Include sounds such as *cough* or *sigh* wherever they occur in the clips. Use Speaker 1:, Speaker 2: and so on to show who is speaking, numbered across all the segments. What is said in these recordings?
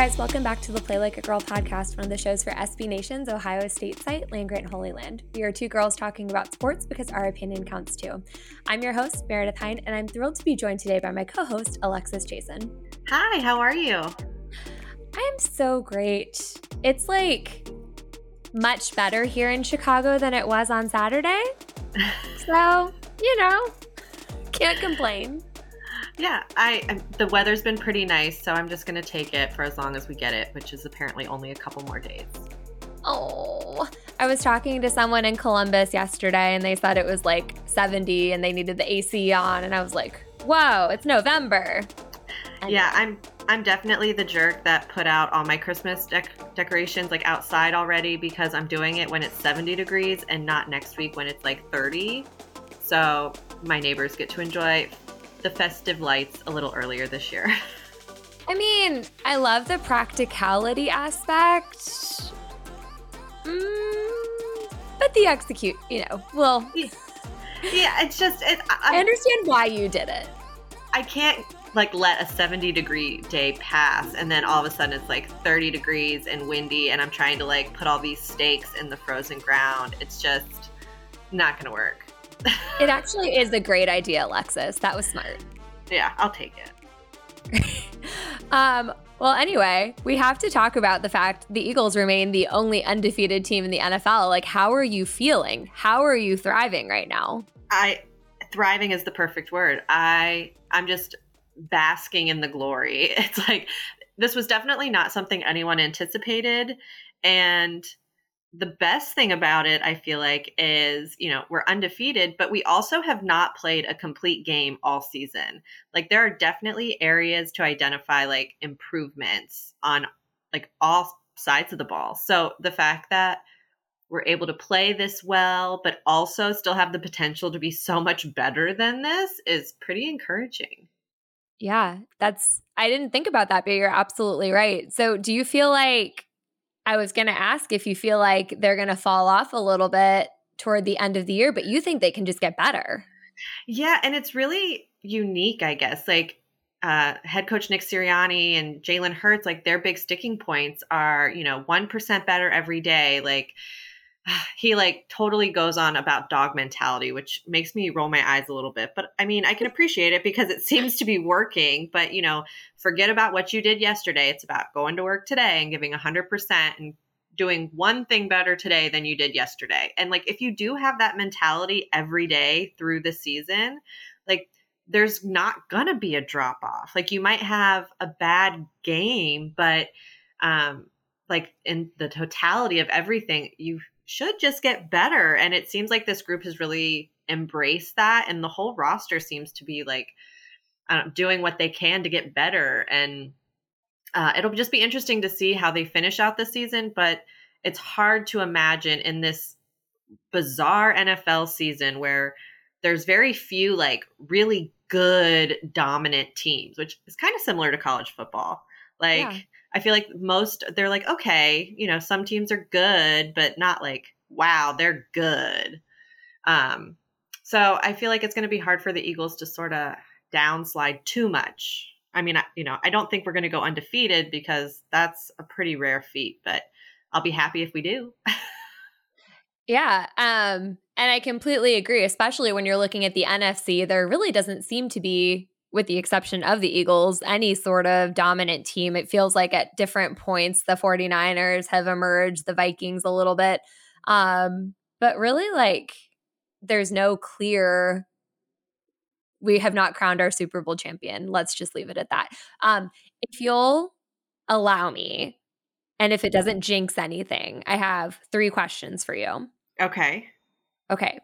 Speaker 1: guys, welcome back to the Play Like a Girl podcast, one of the shows for SB Nation's Ohio State site, Land Grant Holy Land. We are two girls talking about sports because our opinion counts too. I'm your host, Meredith Hine, and I'm thrilled to be joined today by my co host, Alexis Jason.
Speaker 2: Hi, how are you?
Speaker 1: I am so great. It's like much better here in Chicago than it was on Saturday. *laughs* so, you know, can't complain.
Speaker 2: Yeah, I the weather's been pretty nice, so I'm just gonna take it for as long as we get it, which is apparently only a couple more days.
Speaker 1: Oh, I was talking to someone in Columbus yesterday, and they said it was like 70, and they needed the AC on, and I was like, "Whoa, it's November."
Speaker 2: And yeah, I'm I'm definitely the jerk that put out all my Christmas dec- decorations like outside already because I'm doing it when it's 70 degrees and not next week when it's like 30. So my neighbors get to enjoy the festive lights a little earlier this year.
Speaker 1: I mean, I love the practicality aspect. Mm, but the execute, you know, well.
Speaker 2: Yeah, yeah it's just. It,
Speaker 1: I understand why you did it.
Speaker 2: I can't like let a 70 degree day pass and then all of a sudden it's like 30 degrees and windy and I'm trying to like put all these stakes in the frozen ground. It's just not going to work
Speaker 1: it actually is a great idea, Alexis. That was smart.
Speaker 2: Yeah, I'll take
Speaker 1: it. *laughs* um, well, anyway, we have to talk about the fact the Eagles remain the only undefeated team in the NFL. Like, how are you feeling? How are you thriving right now?
Speaker 2: I thriving is the perfect word. I I'm just basking in the glory. *laughs* It's like this was definitely not something anyone anticipated and the best thing about it, I feel like, is, you know, we're undefeated, but we also have not played a complete game all season. Like, there are definitely areas to identify, like, improvements on, like, all sides of the ball. So the fact that we're able to play this well, but also still have the potential to be so much better than this is pretty encouraging.
Speaker 1: Yeah, that's, I didn't think about that, but you're absolutely right. So do you feel like, I was going to ask if you feel like they're going to fall off a little bit toward the end of the year, but you think they can just get better.
Speaker 2: Yeah, and it's really unique, I guess. Like uh, head coach Nick Sirianni and Jalen Hurts, like their big sticking points are, you know, 1% better every day. Like *sighs* he like totally goes on about dog mentality, which makes me roll my eyes a little bit. But I mean, I can appreciate it because it *laughs* seems to be working. But you know, forget about what you did yesterday. It's about going to work today and giving 100% and doing one thing better today than you did yesterday. And like if you do have that mentality every day through the season, like there's not gonna be a drop off. Like you might have a bad game, but um like in the totality of everything, you should just get better. And it seems like this group has really embraced that and the whole roster seems to be like doing what they can to get better and uh, it'll just be interesting to see how they finish out the season, but it's hard to imagine in this bizarre NFL season where there's very few like really good dominant teams, which is kind of similar to college football. Like yeah. I feel like most they're like okay, you know, some teams are good, but not like wow, they're good. Um so I feel like it's going to be hard for the Eagles to sort of downslide too much I mean, you know, I don't think we're going to go undefeated because that's a pretty rare feat, but I'll be happy if we do.
Speaker 1: yeah. Um, and I completely agree, especially when you're looking at the NFC. There really doesn't seem to be, with the exception of the Eagles, any sort of dominant team. It feels like at different points, the 49ers have emerged, the Vikings a little bit. Um, but really, like, there's no clear we have not crowned our Super Bowl champion. Let's just leave it at that. Um, if you'll allow me, and if it doesn't jinx anything, I have three questions for you.
Speaker 2: Okay.
Speaker 1: Okay.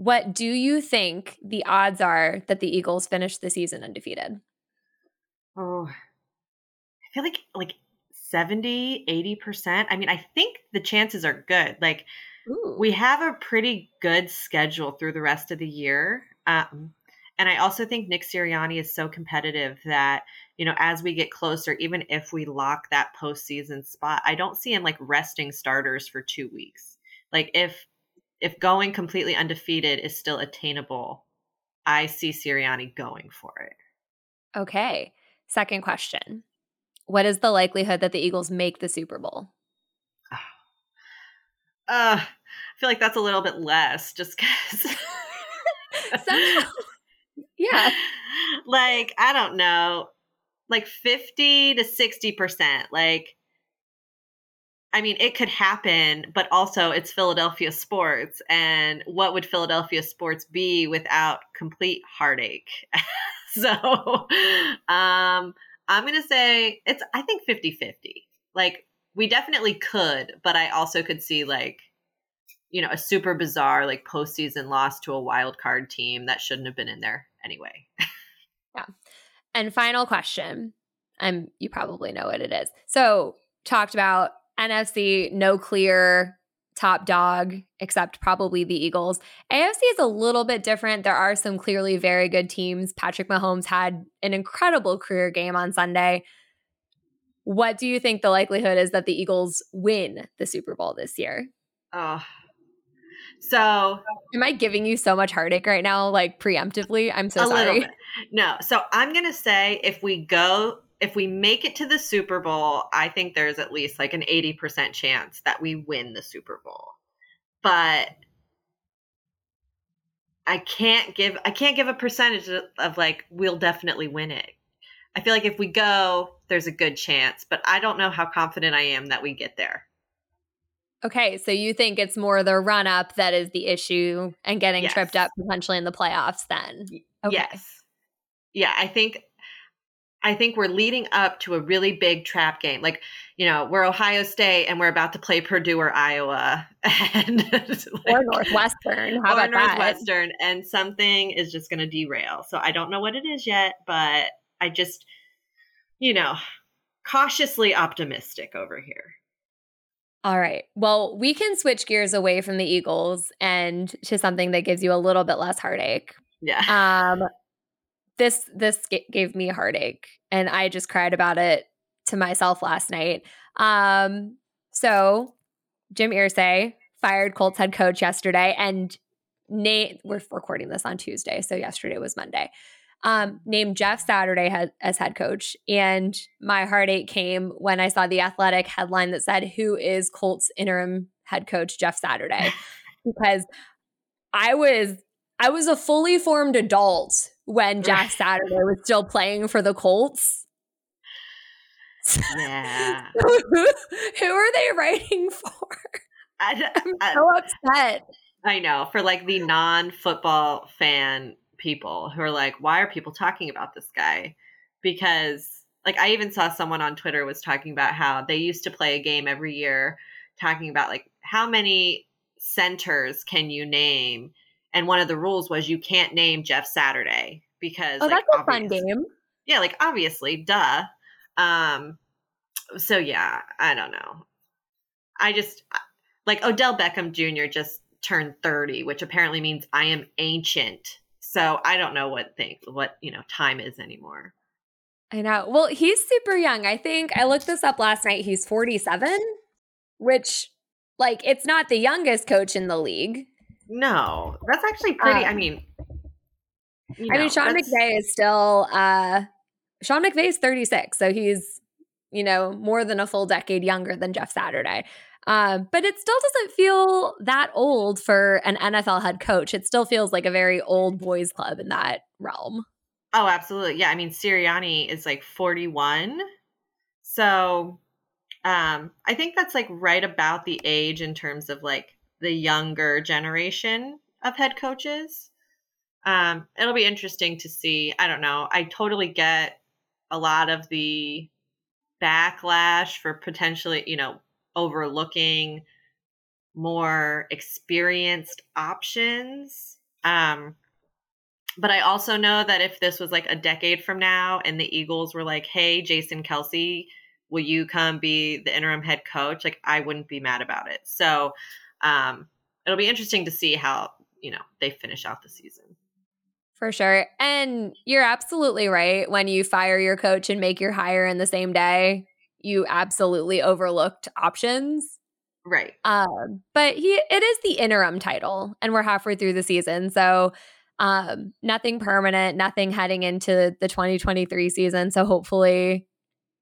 Speaker 1: What do you think the odds are that the Eagles finish the season undefeated?
Speaker 2: Oh, I feel like like 70, 80%. I mean, I think the chances are good. Like, Ooh. we have a pretty good schedule through the rest of the year. Um, and I also think Nick Sirianni is so competitive that, you know, as we get closer, even if we lock that postseason spot, I don't see him like resting starters for two weeks. Like if if going completely undefeated is still attainable, I see Sirianni going for it.
Speaker 1: Okay. Second question. What is the likelihood that the Eagles make the Super Bowl?
Speaker 2: Uh, I feel like that's a little bit less just because. *laughs*
Speaker 1: Yeah. *laughs*
Speaker 2: like, I don't know, like 50 to 60%. Like, I mean, it could happen, but also it's Philadelphia sports. And what would Philadelphia sports be without complete heartache? *laughs* so um, I'm going to say it's, I think 50 50. Like, we definitely could, but I also could see like, you know, a super bizarre like postseason loss to a wild card team that shouldn't have been in there anyway. *laughs*
Speaker 1: yeah. And final question. I'm you probably know what it is. So talked about NFC, no clear top dog, except probably the Eagles. AFC is a little bit different. There are some clearly very good teams. Patrick Mahomes had an incredible career game on Sunday. What do you think the likelihood is that the Eagles win the Super Bowl this year?
Speaker 2: Oh, so,
Speaker 1: am I giving you so much heartache right now, like preemptively? I'm so sorry.
Speaker 2: No. So, I'm going to say if we go, if we make it to the Super Bowl, I think there's at least like an 80% chance that we win the Super Bowl. But I can't give I can't give a percentage of, of like we'll definitely win it. I feel like if we go, there's a good chance, but I don't know how confident I am that we get there.
Speaker 1: Okay, so you think it's more the run up that is the issue and getting yes. tripped up potentially in the playoffs then.
Speaker 2: Okay. Yes. Yeah, I think I think we're leading up to a really big trap game. Like, you know, we're Ohio State and we're about to play Purdue or Iowa *laughs* and
Speaker 1: like, or Northwestern. How
Speaker 2: or
Speaker 1: about
Speaker 2: Northwestern that? and something is just going to derail. So I don't know what it is yet, but I just you know, cautiously optimistic over here.
Speaker 1: All right. Well, we can switch gears away from the Eagles and to something that gives you a little bit less heartache.
Speaker 2: Yeah.
Speaker 1: Um this this gave me heartache and I just cried about it to myself last night. Um so Jim Irsay fired Colts head coach yesterday and Nate we're recording this on Tuesday, so yesterday was Monday um, named Jeff Saturday as head coach. And my heartache came when I saw the athletic headline that said, Who is Colts interim head coach Jeff Saturday? *laughs* because I was I was a fully formed adult when *laughs* Jeff Saturday was still playing for the Colts.
Speaker 2: Yeah. *laughs*
Speaker 1: who are they writing for?
Speaker 2: I, *laughs*
Speaker 1: I'm so upset.
Speaker 2: I know for like the non-football fan people who are like, why are people talking about this guy? Because like I even saw someone on Twitter was talking about how they used to play a game every year talking about like how many centers can you name? And one of the rules was you can't name Jeff Saturday because
Speaker 1: Oh,
Speaker 2: like,
Speaker 1: that's a fun game.
Speaker 2: Yeah, like obviously, duh. Um so yeah, I don't know. I just like Odell Beckham Jr. just turned 30, which apparently means I am ancient. So I don't know what thing what, you know, time is anymore.
Speaker 1: I know. Well, he's super young. I think I looked this up last night. He's 47, which, like, it's not the youngest coach in the league.
Speaker 2: No, that's actually pretty. I
Speaker 1: Um,
Speaker 2: mean, you
Speaker 1: I mean, Sean McVay is still, uh, Sean McVay is 36. So he's, you know, more than a full decade younger than Jeff Saturday. Um, but it still doesn't feel that old for an NFL head coach. It still feels like a very old boys club in that realm.
Speaker 2: Oh, absolutely. Yeah, I mean Sirianni is like 41. So, um I think that's like right about the age in terms of like the younger generation of head coaches. Um it'll be interesting to see. I don't know. I totally get a lot of the backlash for potentially, you know, overlooking more experienced options. Um but I also know that if this was like a decade from now and the Eagles were like, hey, Jason Kelce, will you come be the interim head coach? Like, I wouldn't be mad about it. So um, it'll be interesting to see how, you know, they finish out the season.
Speaker 1: For sure. And you're absolutely right. When you fire your coach and make your hire in the same day, you absolutely overlooked options.
Speaker 2: Right.
Speaker 1: Um, but he it is the interim title, and we're halfway through the season. So um, nothing permanent, nothing heading into the 2023 season. So hopefully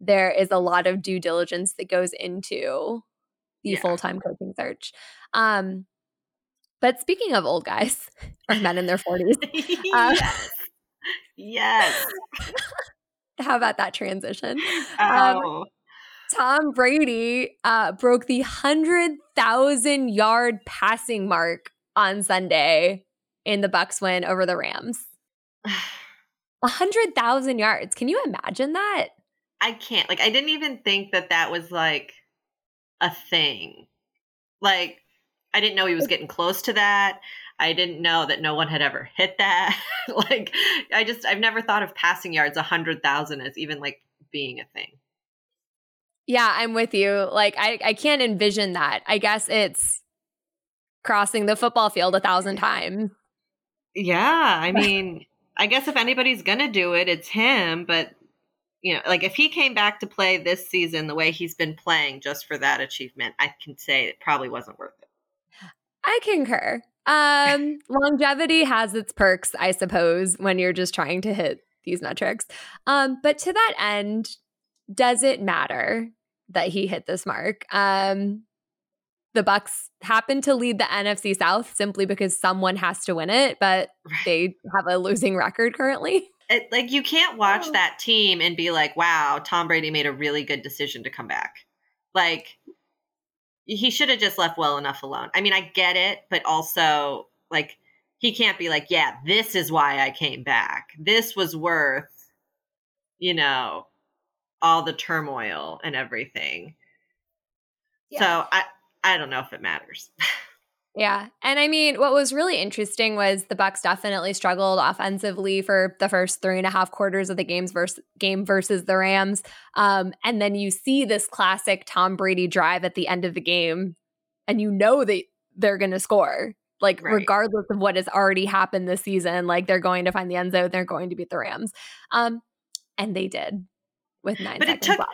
Speaker 1: there is a lot of due diligence that goes into the
Speaker 2: Yeah.
Speaker 1: full-time coaching search. Um, but speaking of old guys *laughs* or men in their 40s, *laughs* Uh,
Speaker 2: yes. Yes. *laughs*
Speaker 1: how about that transition? Um,
Speaker 2: Oh,
Speaker 1: Tom Brady uh, broke the 100,000 yard passing mark on Sunday in the Bucks win over the Rams. *sighs* 100,000 yards. Can you imagine that?
Speaker 2: I can't. Like, I didn't even think that that was like a thing. Like, I didn't know he was getting close to that. I didn't know that no one had ever hit that. *laughs* like, I just, I've never thought of passing yards 100,000 as even like being a thing.
Speaker 1: Yeah, I'm with you. Like, I, I can't envision that. I guess it's crossing the football field a thousand times.
Speaker 2: Yeah. I mean, I guess if anybody's going to do it, it's him. But, you know, like if he came back to play this season the way he's been playing just for that achievement, I can say it probably wasn't worth it.
Speaker 1: I concur. Um, *laughs* longevity has its perks, I suppose, when you're just trying to hit these metrics. Um, but to that end, does it matter that he hit this mark? Um, the Bucks happen to lead the NFC South simply because someone has to win it, but they have a losing record currently. *laughs*
Speaker 2: it, like you can't watch
Speaker 1: Oh.
Speaker 2: that team and be like, "Wow, Tom Brady made a really good decision to come back." Like he should have just left well enough alone. I mean, I get it, but also like he can't be like, "Yeah, this is why I came back. This was worth, you know, all the turmoil and everything." So I I don't know if it matters. *laughs*
Speaker 1: Yeah. And I mean, what was really interesting was the Bucks definitely struggled offensively for the first three and a half quarters of the game's versus, game versus the Rams. Um, and then you see this classic Tom Brady drive at the end of the game, and you know that they're going to score. Like,
Speaker 2: Right.
Speaker 1: regardless of what has already happened this season, like they're going to find the end zone, they're going to beat the Rams. Um, and they did with nine
Speaker 2: But it took
Speaker 1: left.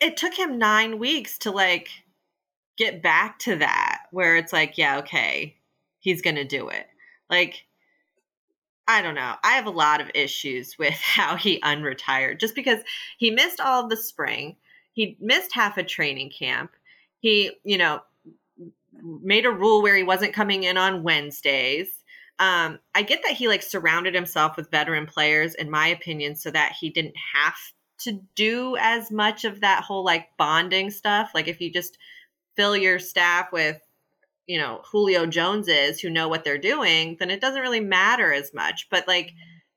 Speaker 2: it took him 9 weeks to like get back to that where it's like, yeah, okay, he's going to do it. Like I don't know. I have a lot of issues *laughs* with how he unretired just because he missed all of the spring. He missed half a training camp. He, you know, made a rule where he wasn't coming in on Wednesdays. Um, I get that he like surrounded himself with veteran players, in my opinion, so that he didn't have to do as much of that whole like bonding stuff. Like if you just fill your staff with, you know, Julio Joneses who know what they're doing, then it doesn't really matter as much. But like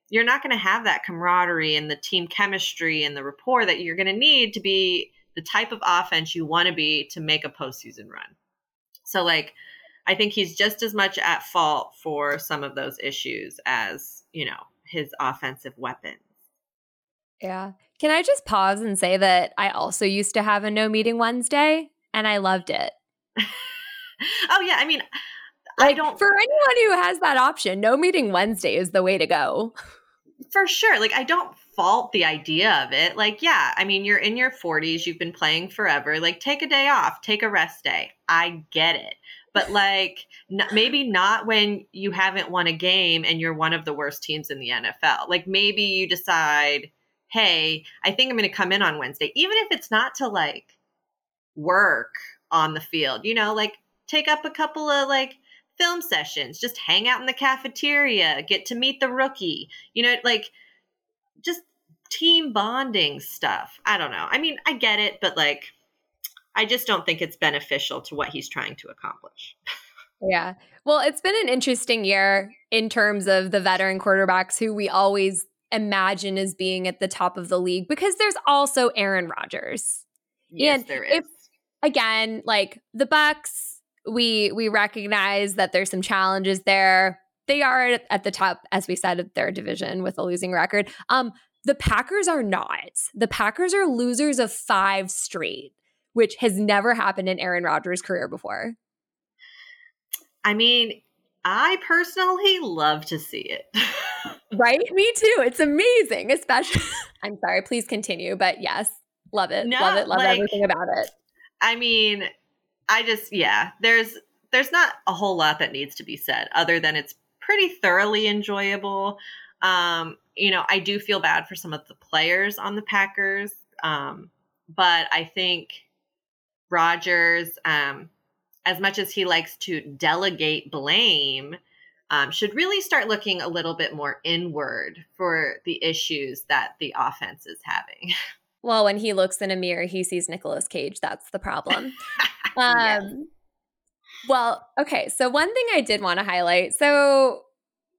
Speaker 2: you're not going to have that camaraderie and the team chemistry and the rapport that you're going to need to be the type of offense you want to be to make a postseason run. So like I think he's just as much at fault for some of those issues as, you know, his offensive weapons.
Speaker 1: Yeah. Can I just pause and say that I also used to have a no meeting Wednesday and I loved it. *laughs*
Speaker 2: oh yeah, I mean
Speaker 1: like, I don't for anyone who has that option, no meeting Wednesday is the way to go.
Speaker 2: For sure. Like I don't fault the idea of it. Like yeah, I mean you're in your 40s, you've been playing forever. Like take a day off, take a rest day. I get it but *laughs* like n- maybe not when you haven't won a game and you're one of the worst teams in the NFL. Like maybe you decide, hey, I think I'm going to come in on Wednesday, even if it's not to like work on the field, you know, like take up a couple of like film sessions, just hang out in the cafeteria, get to meet the rookie, you know, like just team bonding stuff. I don't know. I mean, I get it, but like I just don't think it's beneficial to what he's trying to accomplish.
Speaker 1: Yeah. Well, it's been an interesting year in terms of the veteran quarterbacks who we always imagine as being at the top of the league because there's also Aaron Rodgers.
Speaker 2: Yes, and there is. If,
Speaker 1: again, like the Bucks, we we recognize that there's some challenges there. They are at the top, as we said, of their division with a losing record. Um, the Packers are not. The Packers are losers of five straight which has never happened in Aaron Rodgers' career before.
Speaker 2: I mean, I personally love to see it. *laughs*
Speaker 1: right? Me too. It's amazing, especially *laughs* I'm sorry, please continue, but yes, love it. No, love it. Love like, everything about it.
Speaker 2: I mean, I just yeah, there's there's not a whole lot that needs to be said other than it's pretty thoroughly enjoyable. Um, you know, I do feel bad for some of the players on the Packers. Um, but I think Rodgers, um, as much as he likes to delegate blame, um, should really start looking a little bit more inward for the issues that the offense is having. *laughs*
Speaker 1: Well, when he looks in a mirror, he sees Nicolas Cage. That's the problem. *laughs* um, yes. Well, okay. So, one thing I did want to highlight so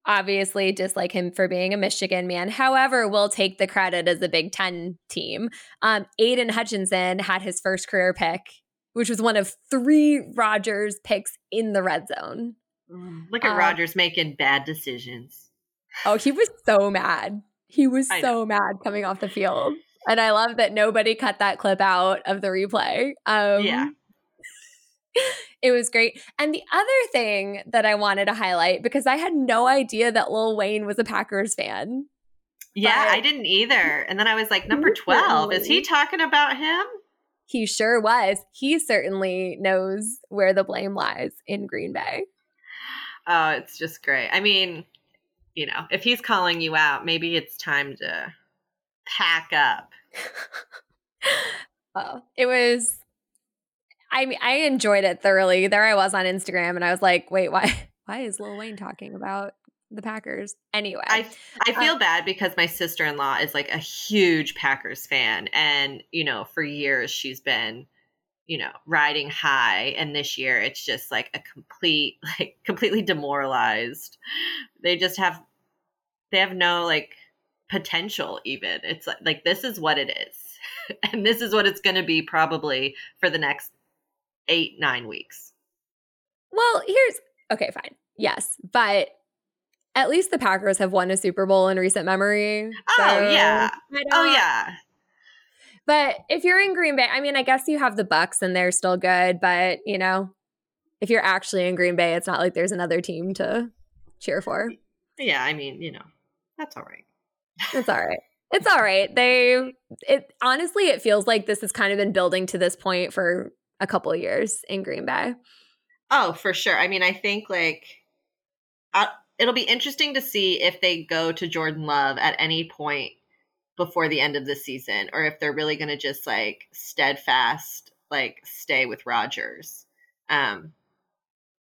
Speaker 1: obviously dislike him for being a Michigan man. However, we'll take the credit as a Big Ten team. Um, Aidan Hutchinson had his first career pick, which was one of three Rodgers picks in the red zone.
Speaker 2: Mm, look at um, Rodgers making bad decisions.
Speaker 1: Oh, he was so mad. He was so mad coming off the field. And I love that nobody cut that clip out of the replay. Um,
Speaker 2: yeah. *laughs*
Speaker 1: it was great. And the other thing that I wanted to highlight because I had no idea that Lil Wayne was a Packers fan.
Speaker 2: Yeah, I didn't either. And then I was like, number 12, is he talking about him?
Speaker 1: He sure was. He certainly knows where the blame lies in Green Bay.
Speaker 2: Oh, it's just great. I mean, you know, if he's calling you out, maybe it's time to pack up.
Speaker 1: Oh, *laughs* it was I mean, I enjoyed it thoroughly. There I was on Instagram, and I was like, "Wait, why? *laughs* Why is Lil Wayne talking about the Packers?" Anyway,
Speaker 2: I I feel uh, bad because my sister in law is like a huge Packers fan, and you know, for years she's been, you know, riding high, and this year it's just like a complete, *laughs* like completely demoralized. They just have, they have no like potential. Even it's like like this is what it is, *laughs* and this is what it's going to be probably for the next eight, nine weeks.
Speaker 1: Well, here's okay, fine. Yes. But at least the Packers have won a Super Bowl in recent memory.
Speaker 2: Oh, yeah. Oh, yeah.
Speaker 1: But if you're in Green Bay, I mean, I guess you have the Bucks and they're still good, but you know, if you're actually in Green Bay, it's not like there's another team to cheer for.
Speaker 2: Yeah, I mean, you know, that's all right.
Speaker 1: It's all right. It's all right. They it honestly it feels like this has kind of been building to this point for a couple years in Green Bay.
Speaker 2: Oh, for sure. I mean, I think like uh, it'll be interesting to see if they go to Jordan Love at any point before the end of the season or if they're really going to just like steadfast like stay with Rodgers. Um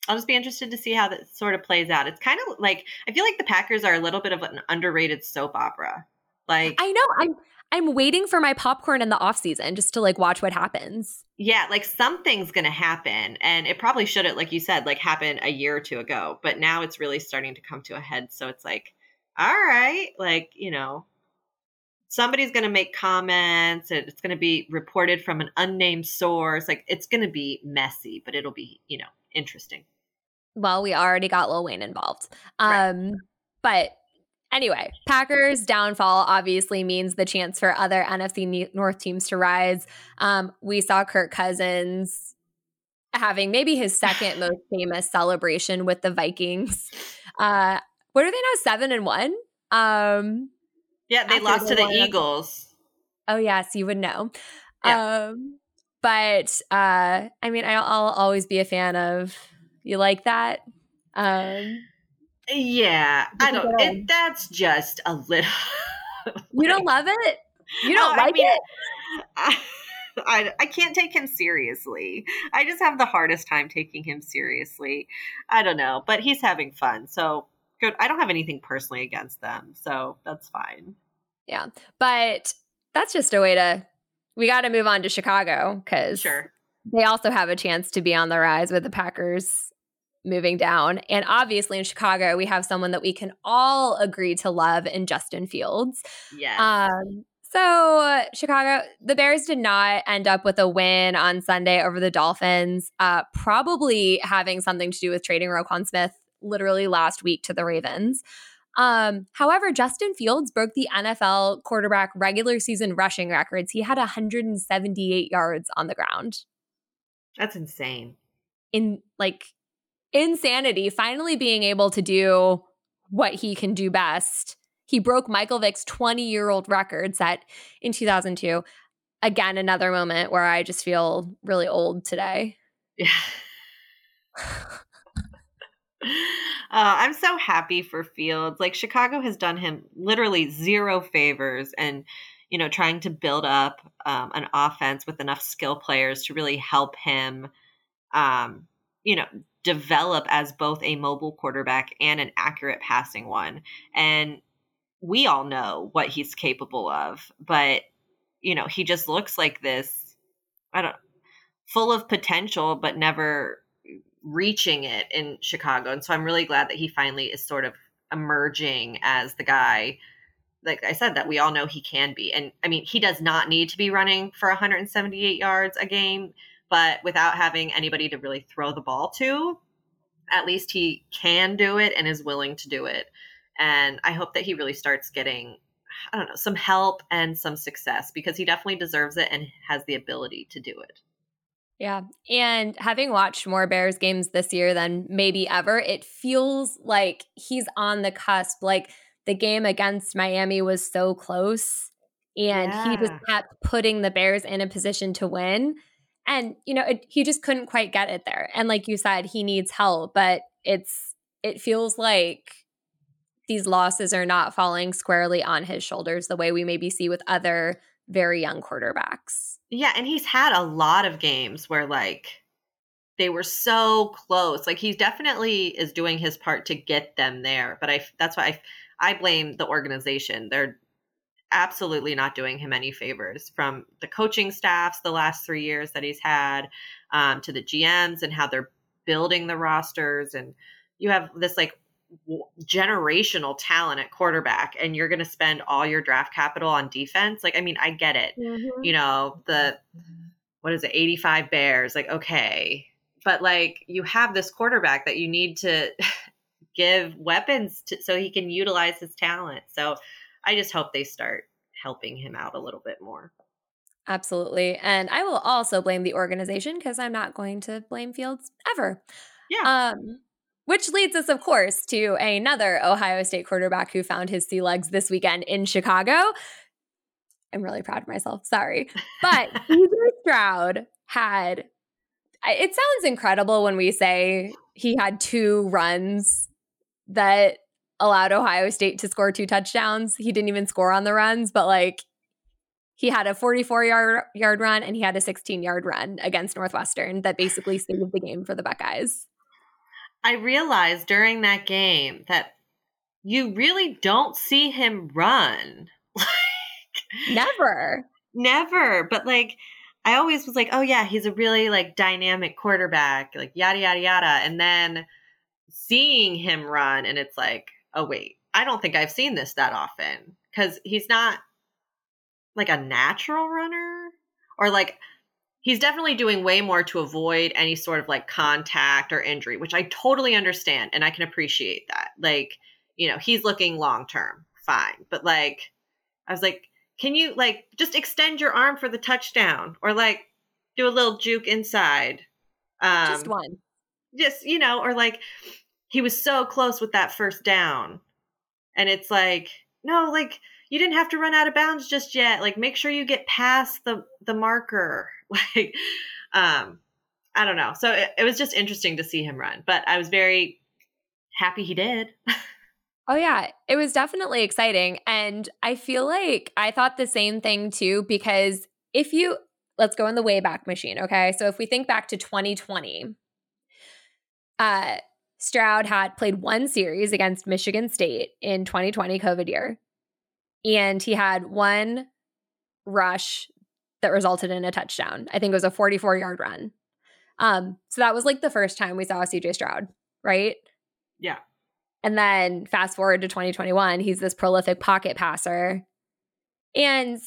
Speaker 2: I'll just be interested to see how that sort of plays out. It's kind of like I feel like the Packers are a little bit of an underrated soap opera. Like
Speaker 1: I know I'm I'm waiting for my popcorn in the off season just to like watch what happens.
Speaker 2: Yeah, like something's going to happen and it probably should have like you said like happen a year or two ago, but now it's really starting to come to a head so it's like all right, like, you know, somebody's going to make comments and it's going to be reported from an unnamed source. Like it's going to be messy, but it'll be, you know, interesting.
Speaker 1: Well, we already got Lil Wayne involved. Um right. but Anyway, Packers downfall obviously means the chance for other NFC North teams to rise. Um, we saw Kirk Cousins having maybe his second *sighs* most famous celebration with the Vikings. Uh, what are they now? Seven and one. Um,
Speaker 2: yeah, they lost to the Eagles.
Speaker 1: Oh yes, you would know. Yeah. Um, but uh, I mean, I'll, I'll always be a fan of. You like that? Um,
Speaker 2: yeah, I don't. It, that's just a little.
Speaker 1: you don't love it. You don't oh, like I mean, it.
Speaker 2: I, I, I can't take him seriously. I just have the hardest time taking him seriously. I don't know, but he's having fun, so good. I don't have anything personally against them, so that's fine.
Speaker 1: Yeah, but that's just a way to. We got to move on to Chicago because
Speaker 2: sure
Speaker 1: they also have a chance to be on the rise with the Packers moving down. And obviously in Chicago, we have someone that we can all agree to love in Justin Fields.
Speaker 2: Yes. Um,
Speaker 1: so, Chicago, the Bears did not end up with a win on Sunday over the Dolphins, uh, probably having something to do with trading Roquan Smith literally last week to the Ravens. Um, however, Justin Fields broke the NFL quarterback regular season rushing records. He had 178 yards on the ground.
Speaker 2: That's insane.
Speaker 1: In like insanity, finally being able to do what he can do best. He broke Michael Vick's 20 year old record set in 2002. Again, another moment where I just feel really old today.
Speaker 2: Yeah. *sighs* *laughs* Uh, I'm so happy for Fields. Like Chicago has done him literally zero favors, and you know, trying to build up um, an offense with enough skill players to really help him, um, you know, develop as both a mobile quarterback and an accurate passing one. And we all know what he's capable of, but you know, he just looks like this I don't full of potential but never reaching it in Chicago. And so I'm really glad that he finally is sort of emerging as the guy like I said that we all know he can be. And I mean, he does not need to be running for 178 yards a game but without having anybody to really throw the ball to, at least he can do it and is willing to do it. And I hope that he really starts getting, I don't know, some help and some success because he definitely deserves it and has the ability to do it.
Speaker 1: Yeah. And having watched more Bears games this year than maybe ever, it feels like he's on the cusp. Like the game against Miami was so close and yeah. he just kept putting the Bears in a position to win. And, you know, it, he just couldn't quite get it there. And like you said, he needs help, but it's, it feels like these losses are not falling squarely on his shoulders the way we maybe see with other very young quarterbacks.
Speaker 2: Yeah. And he's had a lot of games where like, they were so close. Like he definitely is doing his part to get them there, but I that's why I I blame the organization. They're absolutely not doing him any favors from the coaching staffs the last three years that he's had um, to the GMs and how they're building the rosters. And you have this like generational talent at quarterback and you're going to spend all your draft capital on defense. Like, I mean, I get it. Mm-hmm. You know, the, what is it, 85 Bears? Like, okay. But like, you have this quarterback that you need to *laughs* give weapons to, so he can utilize his talent. So, I just hope they start helping him out a little bit more.
Speaker 1: Absolutely. And I will also blame the organization because I'm not going to blame Fields ever.
Speaker 2: Yeah.
Speaker 1: Um, which leads us, of course, to another Ohio State quarterback who found his sea legs this weekend in Chicago. I'm really proud of myself. Sorry. But *laughs* Ethan Stroud had, it sounds incredible when we say he had two runs that allowed Ohio State to score two touchdowns. He didn't even score on the runs, but like he had a 44 yard yard run and he had a 16 yard run against Northwestern that basically saved the game for the Buckeyes.
Speaker 2: I realized during that game that you really don't see him run. *laughs* like
Speaker 1: never.
Speaker 2: Never. But like I always was like, oh yeah, he's a really like dynamic quarterback, like yada yada yada. And then seeing him run and it's like, oh wait, I don't think I've seen this that often. Cause he's not like a natural runner. Or like he's definitely doing way more to avoid any sort of like contact or injury, which I totally understand and I can appreciate that. Like, you know, he's looking long term, fine. But like I was like, can you like just extend your arm for the touchdown or like do a little juke inside?
Speaker 1: Um, just one.
Speaker 2: Just, you know, or like he was so close with that first down. And it's like, no, like you didn't have to run out of bounds just yet. Like make sure you get past the the marker. *laughs* Like um I don't know. So it, it was just interesting to see him run, but I was very happy he did.
Speaker 1: Oh, yeah. It was definitely exciting. And I feel like I thought the same thing too, because if you, let's go in the Wayback Machine, okay? So if we think back to 2020, uh, Stroud had played one series against Michigan State in 2020 COVID year. And he had one rush that resulted in a touchdown. I think it was a 44 yard run. Um, so that was like the first time we saw CJ Stroud, right?
Speaker 2: Yeah.
Speaker 1: And then fast forward to 2021, he's this prolific pocket passer. And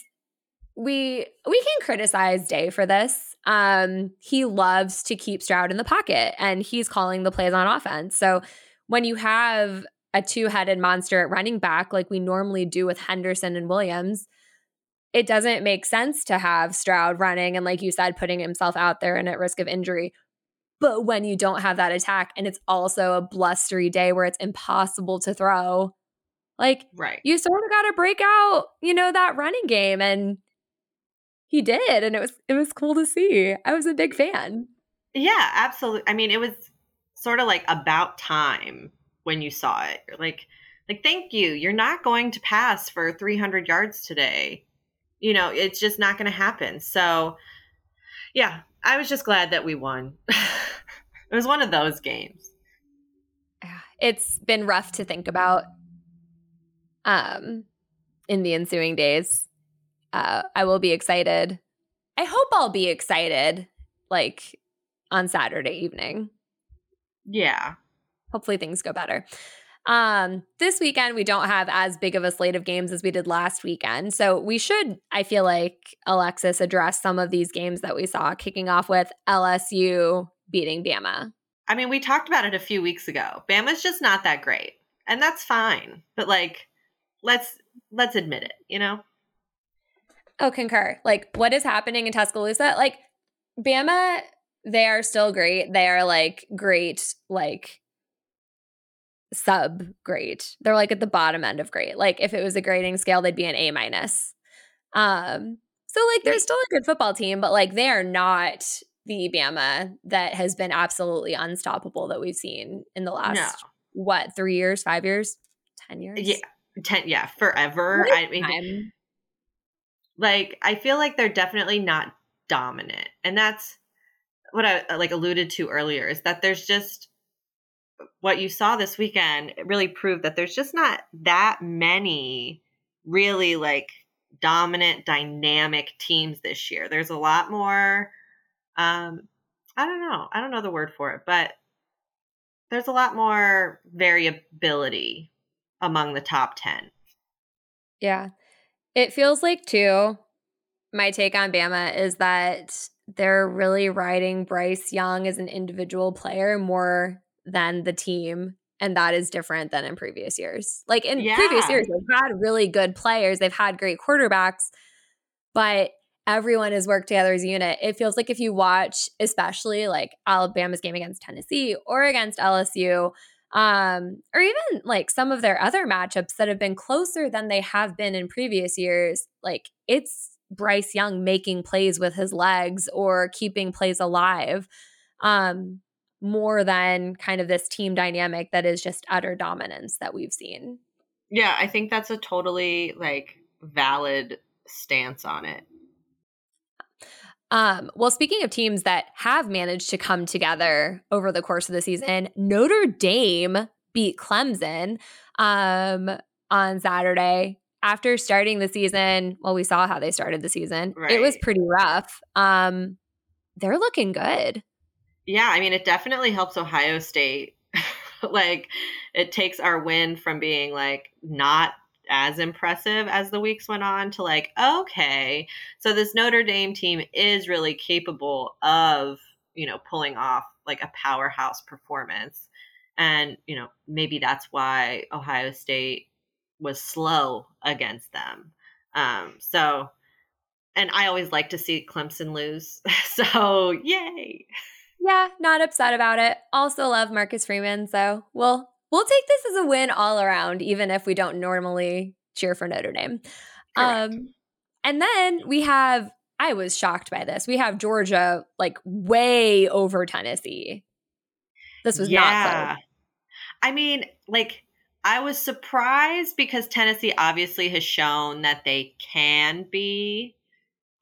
Speaker 1: we we can criticize Day for this. Um, he loves to keep Stroud in the pocket and he's calling the plays on offense. So when you have a two-headed monster at running back like we normally do with Henderson and Williams, it doesn't make sense to have Stroud running and like you said putting himself out there and at risk of injury. But when you don't have that attack and it's also a blustery day where it's impossible to throw, like
Speaker 2: right.
Speaker 1: you sort of got to break out, you know, that running game and he did and it was it was cool to see. I was a big fan.
Speaker 2: Yeah, absolutely. I mean, it was sort of like about time when you saw it. You're like like thank you. You're not going to pass for 300 yards today. You know, it's just not going to happen. So yeah, I was just glad that we won. *laughs* it was one of those games.
Speaker 1: It's been rough to think about um in the ensuing days. Uh I will be excited. I hope I'll be excited like on Saturday evening.
Speaker 2: Yeah.
Speaker 1: Hopefully things go better. Um, this weekend, we don't have as big of a slate of games as we did last weekend. So we should, I feel like, Alexis, address some of these games that we saw, kicking off with LSU beating Bama.
Speaker 2: I mean, we talked about it a few weeks ago. Bama's just not that great. And that's fine. But like, let's let's admit it, you know?
Speaker 1: Oh, concur. Like, what is happening in Tuscaloosa? Like, Bama, they are still great. They are like great, like sub great. They're like at the bottom end of great. Like if it was a grading scale, they'd be an A minus. Um, so like they're still a good football team, but like they are not the Bama that has been absolutely unstoppable that we've seen in the last no. what three years, five years, ten years?
Speaker 2: Yeah, ten. Yeah, forever. I mean, time? like I feel like they're definitely not dominant, and that's what I like alluded to earlier. Is that there's just what you saw this weekend really proved that there's just not that many really like dominant dynamic teams this year. There's a lot more um i don't know i don't know the word for it but there's a lot more variability among the top 10
Speaker 1: yeah. It feels like too my take on bama is that they're really riding bryce young as an individual player more than the team and that is different than in previous years. Like in yeah. previous years, they've had really good players, they've had great quarterbacks, but everyone has worked together as a unit. It feels like if you watch, especially like Alabama's game against Tennessee or against LSU, um, or even like some of their other matchups that have been closer than they have been in previous years, like it's Bryce Young making plays with his legs or keeping plays alive. Um, more than kind of this team dynamic that is just utter dominance that we've seen.
Speaker 2: Yeah, I think that's a totally like valid stance on it.
Speaker 1: Um, well, speaking of teams that have managed to come together over the course of the season, Notre Dame beat Clemson um, on Saturday. after starting the season, well, we saw how they started the season.
Speaker 2: Right.
Speaker 1: It was pretty rough. Um, they're looking good.
Speaker 2: Yeah, I mean, it definitely helps Ohio State. *laughs* like, it takes our win from being like not as impressive as the weeks went on to like, okay, so this Notre Dame team is really capable of, you know, pulling off like a powerhouse performance. And, you know, maybe that's why Ohio State was slow against them. Um, so, and I always like to see Clemson lose. *laughs* so, yay.
Speaker 1: Yeah, not upset about it. Also love Marcus Freeman, so we'll we'll take this as a win all around, even if we don't normally cheer for Notre Dame.
Speaker 2: Correct.
Speaker 1: Um, and then we have I was shocked by this. We have Georgia like way over Tennessee. This was not close.
Speaker 2: I mean, like, I was surprised because Tennessee obviously has shown that they can be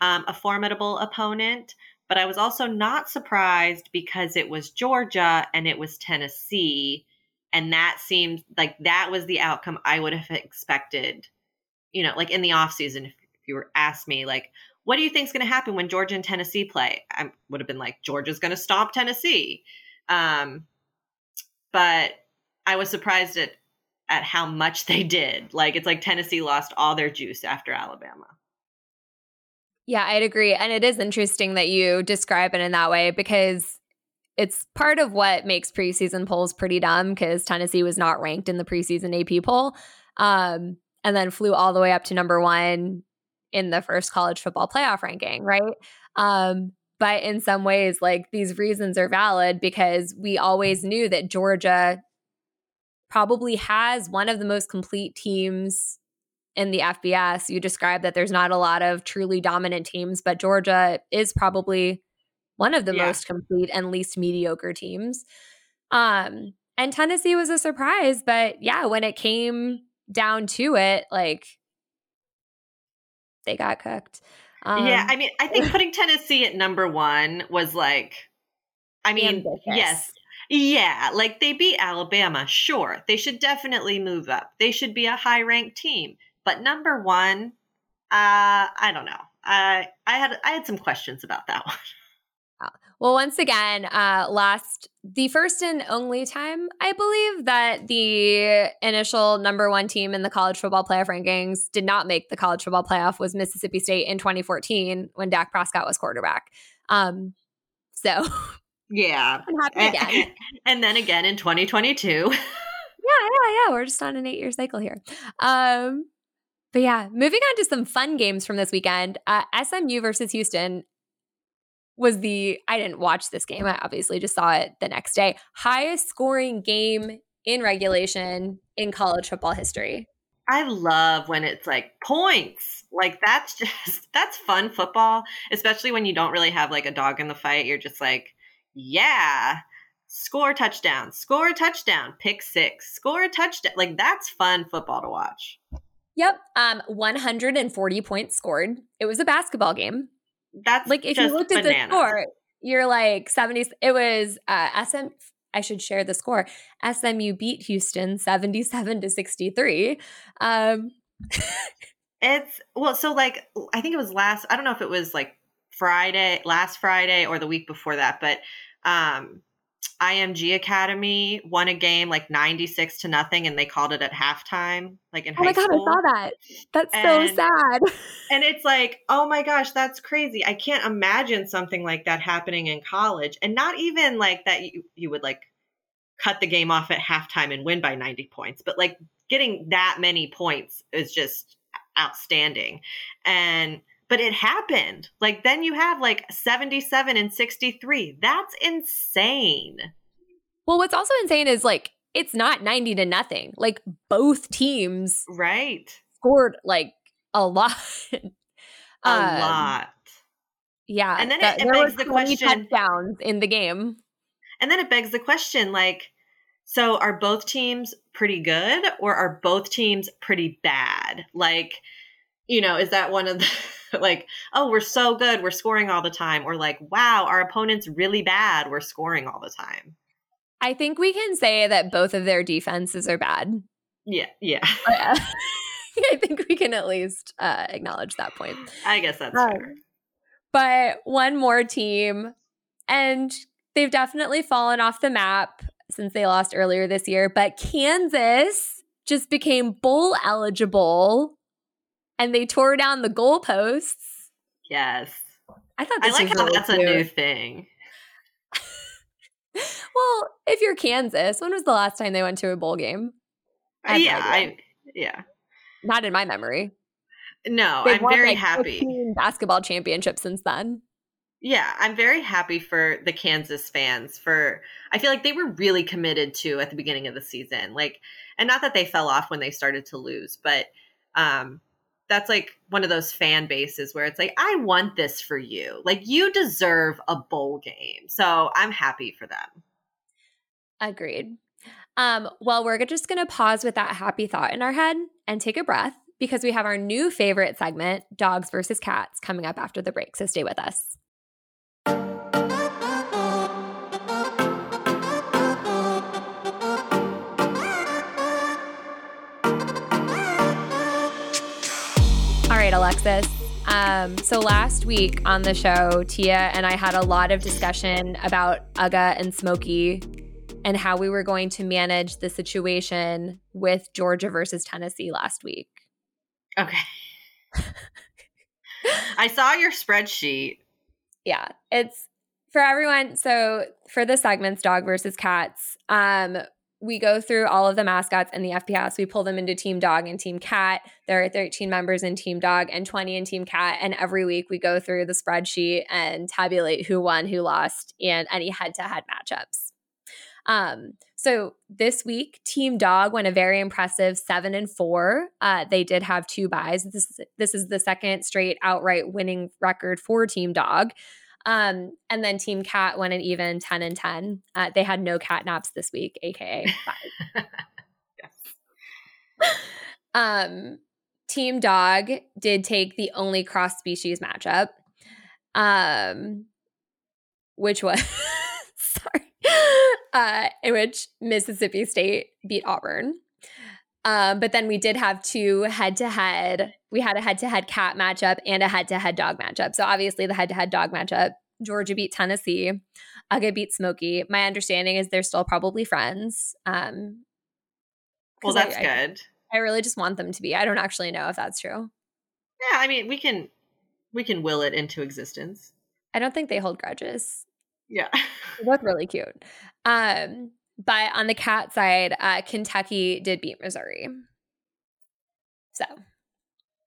Speaker 2: um, a formidable opponent. But I was also not surprised because it was Georgia and it was Tennessee. And that seemed like that was the outcome I would have expected, you know, like in the offseason, if, you were asked me, like, what do you think is going to happen when Georgia and Tennessee play? I would have been like, Georgia's going to stomp Tennessee. Um, but I was surprised at at how much they did. Like it's like Tennessee lost all their juice after Alabama.
Speaker 1: Yeah, I'd agree. And it is interesting that you describe it in that way because it's part of what makes preseason polls pretty dumb because Tennessee was not ranked in the preseason AP poll um, and then flew all the way up to number one in the first college football playoff ranking, right? Um, but in some ways, like these reasons are valid because we always knew that Georgia probably has one of the most complete teams in the FBS. You described that there's not a lot of truly dominant teams, but Georgia is probably one of the
Speaker 2: Yeah.
Speaker 1: most complete and least mediocre teams. Um, and Tennessee was a surprise, but yeah, when it came down to it, like they got cooked. Um,
Speaker 2: yeah, I mean, I think putting Tennessee at number one was like, I mean,
Speaker 1: ambitious.
Speaker 2: yes, yeah, like they beat Alabama. Sure, they should definitely move up. They should be a high ranked team. But number one, uh, I don't know. I I had I had some questions about that *laughs* one.
Speaker 1: Well, once again, uh, last the first and only time I believe that the initial number one team in the college football playoff rankings did not make the college football playoff was Mississippi State in 2014 when Dak Prescott was quarterback. Um, so
Speaker 2: Yeah, *laughs*
Speaker 1: I'm happy
Speaker 2: and,
Speaker 1: again. *laughs*
Speaker 2: and then again in 2022.
Speaker 1: yeah, yeah, yeah. We're just on an eight year cycle here. Um, but yeah, moving on to some fun games from this weekend. Uh, SMU versus Houston was the I didn't watch this game. I obviously just saw it the next day. Highest scoring game in regulation in college football history.
Speaker 2: I love when it's like points. Like that's *laughs* just that's fun football, especially when you don't really have like a dog in the fight. You're just like, yeah, score a touchdown, score a touchdown, pick six, score a touchdown. Like that's fun football to watch.
Speaker 1: Yep. Um, 140 points scored. It was a basketball game.
Speaker 2: That's
Speaker 1: Like if you looked at
Speaker 2: bananas.
Speaker 1: the score, you're like 70. It was uh SM I should share the score. SMU beat Houston 77 to 63. Um
Speaker 2: It's well, so like I think it was last. I don't know if it was like Friday, last Friday, or the week before that, but um, IMG Academy won a game like ninety six to nothing, and they called it at halftime, like in
Speaker 1: Oh
Speaker 2: high
Speaker 1: my god,
Speaker 2: school.
Speaker 1: I saw that. That's
Speaker 2: And-
Speaker 1: so sad.
Speaker 2: And it's like, oh my gosh, that's crazy. I can't imagine something like that happening in college, and not even like that. You you would like cut the game off at halftime and win by ninety points, but like getting that many points is just outstanding. And but it happened. Like then you have like 77 and 63. That's insane.
Speaker 1: Well, what's also insane is like it's not 90 to nothing. Like both teams
Speaker 2: Right?
Speaker 1: scored like a lot.
Speaker 2: A
Speaker 1: Um,
Speaker 2: lot.
Speaker 1: Yeah.
Speaker 2: And then
Speaker 1: that-
Speaker 2: it- it begs the
Speaker 1: 20
Speaker 2: question-
Speaker 1: touchdowns in the game.
Speaker 2: And then it begs the question like so are both teams pretty good or are both teams pretty bad? Like you know, is that one of the *laughs* like, oh, we're so good, we're scoring all the time or like, wow, our opponent's really bad, we're scoring all the time.
Speaker 1: I think we can say that both of their defenses are bad.
Speaker 2: Yeah, yeah. *laughs* *laughs*
Speaker 1: I think we can at least uh, acknowledge that point.
Speaker 2: I guess that's
Speaker 1: Um,
Speaker 2: fair.
Speaker 1: But one more team, and they've definitely fallen off the map since they lost earlier this year. But Kansas just became bowl eligible and they tore down the goalposts.
Speaker 2: Yes.
Speaker 1: I thought
Speaker 2: I like
Speaker 1: was
Speaker 2: how
Speaker 1: really
Speaker 2: that's a new thing. *laughs*
Speaker 1: Well, if you're Kansas, when was the last time they went to a bowl game? I have no
Speaker 2: yeah. I yeah.
Speaker 1: Not in my memory.
Speaker 2: No,
Speaker 1: They've
Speaker 2: I'm
Speaker 1: won,
Speaker 2: very
Speaker 1: like,
Speaker 2: happy.
Speaker 1: basketball championship since then.
Speaker 2: Yeah, I'm very happy for the Kansas fans for I feel like they were really committed to at the beginning of the season. Like and not that they fell off when they started to lose, but um that's like one of those fan bases where it's like I want this for you. Like you deserve a bowl game. So I'm happy for them.
Speaker 1: Agreed. Um, well, we're just going to pause with that happy thought in our head and take a breath because we have our new favorite segment, Dogs versus Cats, coming up after the break. So stay with us. Right, Alexis. Um, so last week on the show, Tia and I had a lot of discussion about Uga and Smokey and how we were going to manage the situation with Georgia versus Tennessee last week.
Speaker 2: Okay. I saw your spreadsheet.
Speaker 1: Yeah, it's for everyone. So for the segments, dog versus cats, um, we go through all of the mascots in the FBS. We pull them into Team Dog and Team Cat. There are 13 members in Team Dog and 20 in Team Cat. And every week we go through the spreadsheet and tabulate who won, who lost, and any head to head matchups. Um, so this week, Team Dog went a very impressive seven and four. Uh, they did have two buys. This is this is the second straight outright winning record for Team Dog. Um, and then Team Cat went an even 10 and 10. Uh, they had no cat naps this week, aka *laughs* five. um, Team Dog did take the only cross species matchup, um, which was *laughs* sorry, uh, in which Mississippi State beat Auburn. Um, but then we did have two head to head. We had a head to head cat matchup and a head to head dog matchup. So obviously the head to head dog matchup, Georgia beat Tennessee. Uga beat Smokey. My understanding is they're still probably friends. Um,
Speaker 2: Well, that's
Speaker 1: I,
Speaker 2: good.
Speaker 1: I really just want them to be. I don't actually know if that's true.
Speaker 2: Yeah, I mean, we can we can will it into existence.
Speaker 1: I don't think they hold grudges.
Speaker 2: Yeah.
Speaker 1: They look really cute. Um, but on the cat side, uh, Kentucky did beat Missouri. So,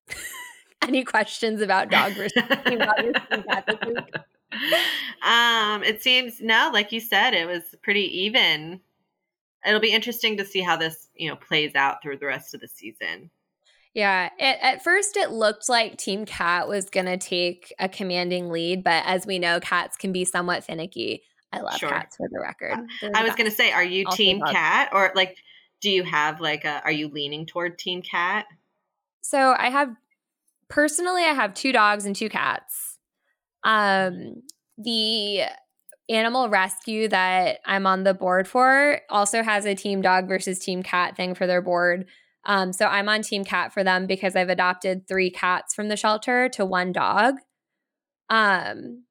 Speaker 1: *laughs* any questions about dog *laughs* versus team dog versus team cat this week?
Speaker 2: um, it seems no, like you said, it was pretty even. It'll be interesting to see how this, you know, plays out through the rest of the season.
Speaker 1: Yeah, it, at first it looked like Team Cat was going to take a commanding lead, but as we know, cats can be somewhat finicky. I love
Speaker 2: Sure.
Speaker 1: cats for the record. They're
Speaker 2: I was going to say, are you
Speaker 1: Also
Speaker 2: team cat or like do you have like a are you leaning toward team cat?
Speaker 1: So I have personally, I have two dogs and two cats. Um, the animal rescue that I'm on the board for also has a team dog versus team cat thing for their board. Um, so I'm on team cat for them because I've adopted three cats from the shelter to one dog. Um,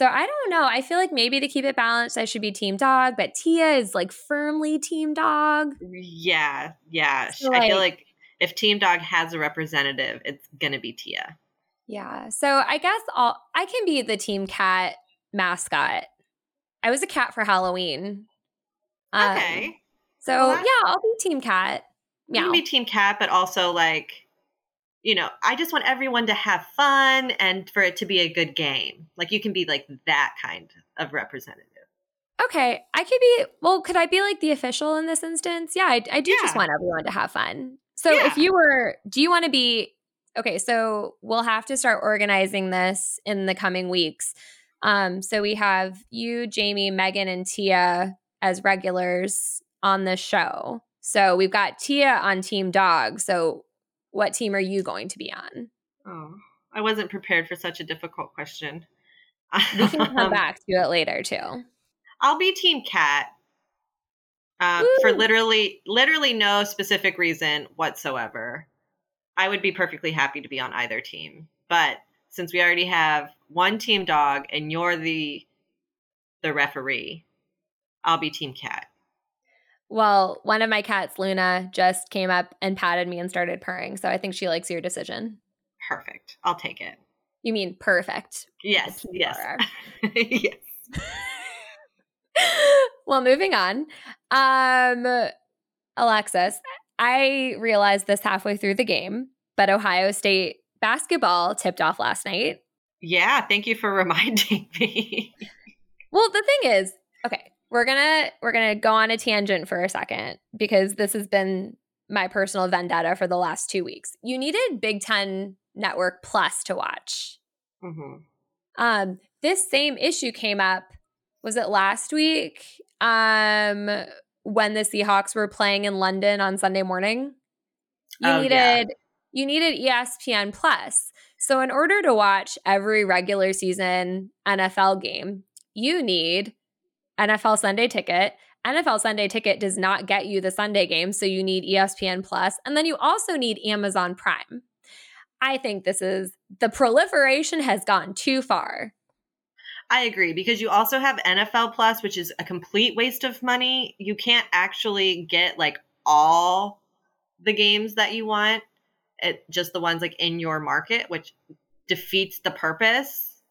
Speaker 1: so I don't know. I feel like maybe to keep it balanced, I should be team dog, but Tia is like firmly team dog.
Speaker 2: Yeah, yeah.
Speaker 1: So,
Speaker 2: I feel
Speaker 1: like-
Speaker 2: if Team Dog has a representative, it's going to be Tia.
Speaker 1: Yeah. So I guess I'll I can be the team cat mascot. I was a cat for Halloween. Um,
Speaker 2: Okay.
Speaker 1: So
Speaker 2: Well,
Speaker 1: yeah, I'll be team cat.
Speaker 2: You
Speaker 1: Meow.
Speaker 2: can be Team Cat, but also like, you know, I just want everyone to have fun and for it to be a good game. Like you can be like that kind of representative.
Speaker 1: Okay, I could be. Well, could I be like the official in this instance? Yeah, I, I do just want everyone to have fun. So if you were, do you want to be? Okay, so we'll have to start organizing this in the coming weeks. Um, so we have you, Jamie, Megan, and Tia as regulars on the show. So we've got Tia on Team Dog. So what team are you going to be on?
Speaker 2: Oh, I wasn't prepared for such a difficult question.
Speaker 1: We can come *laughs* back to it later too.
Speaker 2: I'll be Team Cat. Um, for literally, literally no specific reason whatsoever. I would be perfectly happy to be on either team. But since we already have one team dog and you're the the referee, I'll be team cat.
Speaker 1: Well, one of my cats, Luna, just came up and patted me and started purring. So I think she likes your decision.
Speaker 2: Perfect. I'll take it.
Speaker 1: You mean perfect?
Speaker 2: Yes. Yes. *laughs* *laughs* yes. *laughs*
Speaker 1: well, moving on. Um, Alexis, I realized this halfway through the game, but Ohio State basketball tipped off last night.
Speaker 2: Yeah, thank you for reminding me.
Speaker 1: well, the thing is, okay, we're going to we're to go on a tangent for a second because this has been my personal vendetta for the last 2 weeks. You needed Big 10 Network Plus to watch. Mm-hmm. Um, this same issue came up was it last week? Um, when the Seahawks were playing in London on Sunday morning. You oh, needed yeah. you needed ESPN Plus. So in order to watch every regular season NFL game, you need NFL Sunday Ticket. NFL Sunday Ticket does not get you the Sunday game, so you need ESPN Plus, and then you also need Amazon Prime. I think this is the proliferation has gone too far.
Speaker 2: I agree because you also have NFL Plus, which is a complete waste of money. You can't actually get like all the games that you want, it, just the ones like in your market, which defeats the purpose.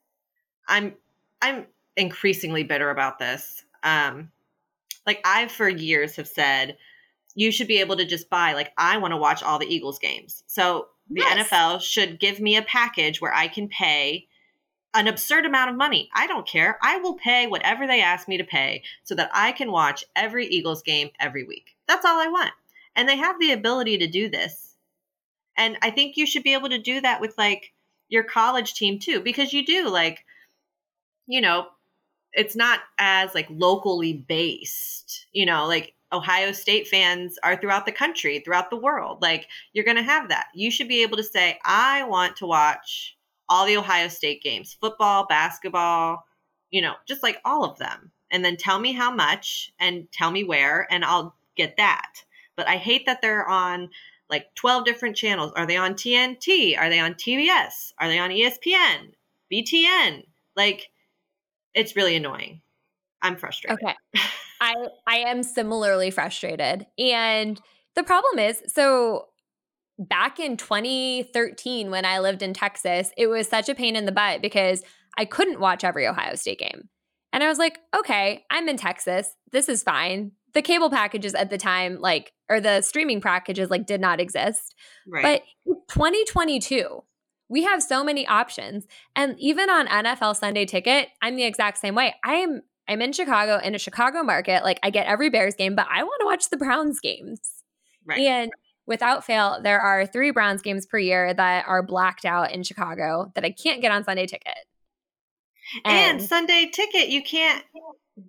Speaker 2: I'm I'm increasingly bitter about this. Um, like I've for years have said you should be able to just buy like I want to watch all the Eagles games. So the yes. NFL should give me a package where I can pay an absurd amount of money. I don't care. I will pay whatever they ask me to pay so that I can watch every Eagles game every week. That's all I want. And they have the ability to do this. And I think you should be able to do that with like your college team too, because you do like, you know, it's not as like locally based, you know, like Ohio State fans are throughout the country, throughout the world. Like you're going to have that. You should be able to say, I want to watch all the Ohio State games football, basketball, you know, just like all of them. And then tell me how much and tell me where, and I'll get that. But I hate that they're on like 12 different channels. Are they on TNT? Are they on TBS? Are they on ESPN? BTN? Like, it's really annoying. I'm frustrated.
Speaker 1: Okay. *laughs* I I am similarly frustrated. And the problem is, so back in 2013 when I lived in Texas, it was such a pain in the butt because I couldn't watch every Ohio State game. And I was like, okay, I'm in Texas. This is fine. The cable packages at the time, like, or the streaming packages, like, did not exist. Right. But 2022, we have so many options. And even on NFL Sunday ticket, I'm the exact same way. I am I'm in Chicago in a Chicago market. Like I get every Bears game, but I want to watch the Browns games. Right. And without fail, there are three Browns games per year that are blacked out in Chicago that I can't get on Sunday ticket.
Speaker 2: And, and Sunday ticket you can't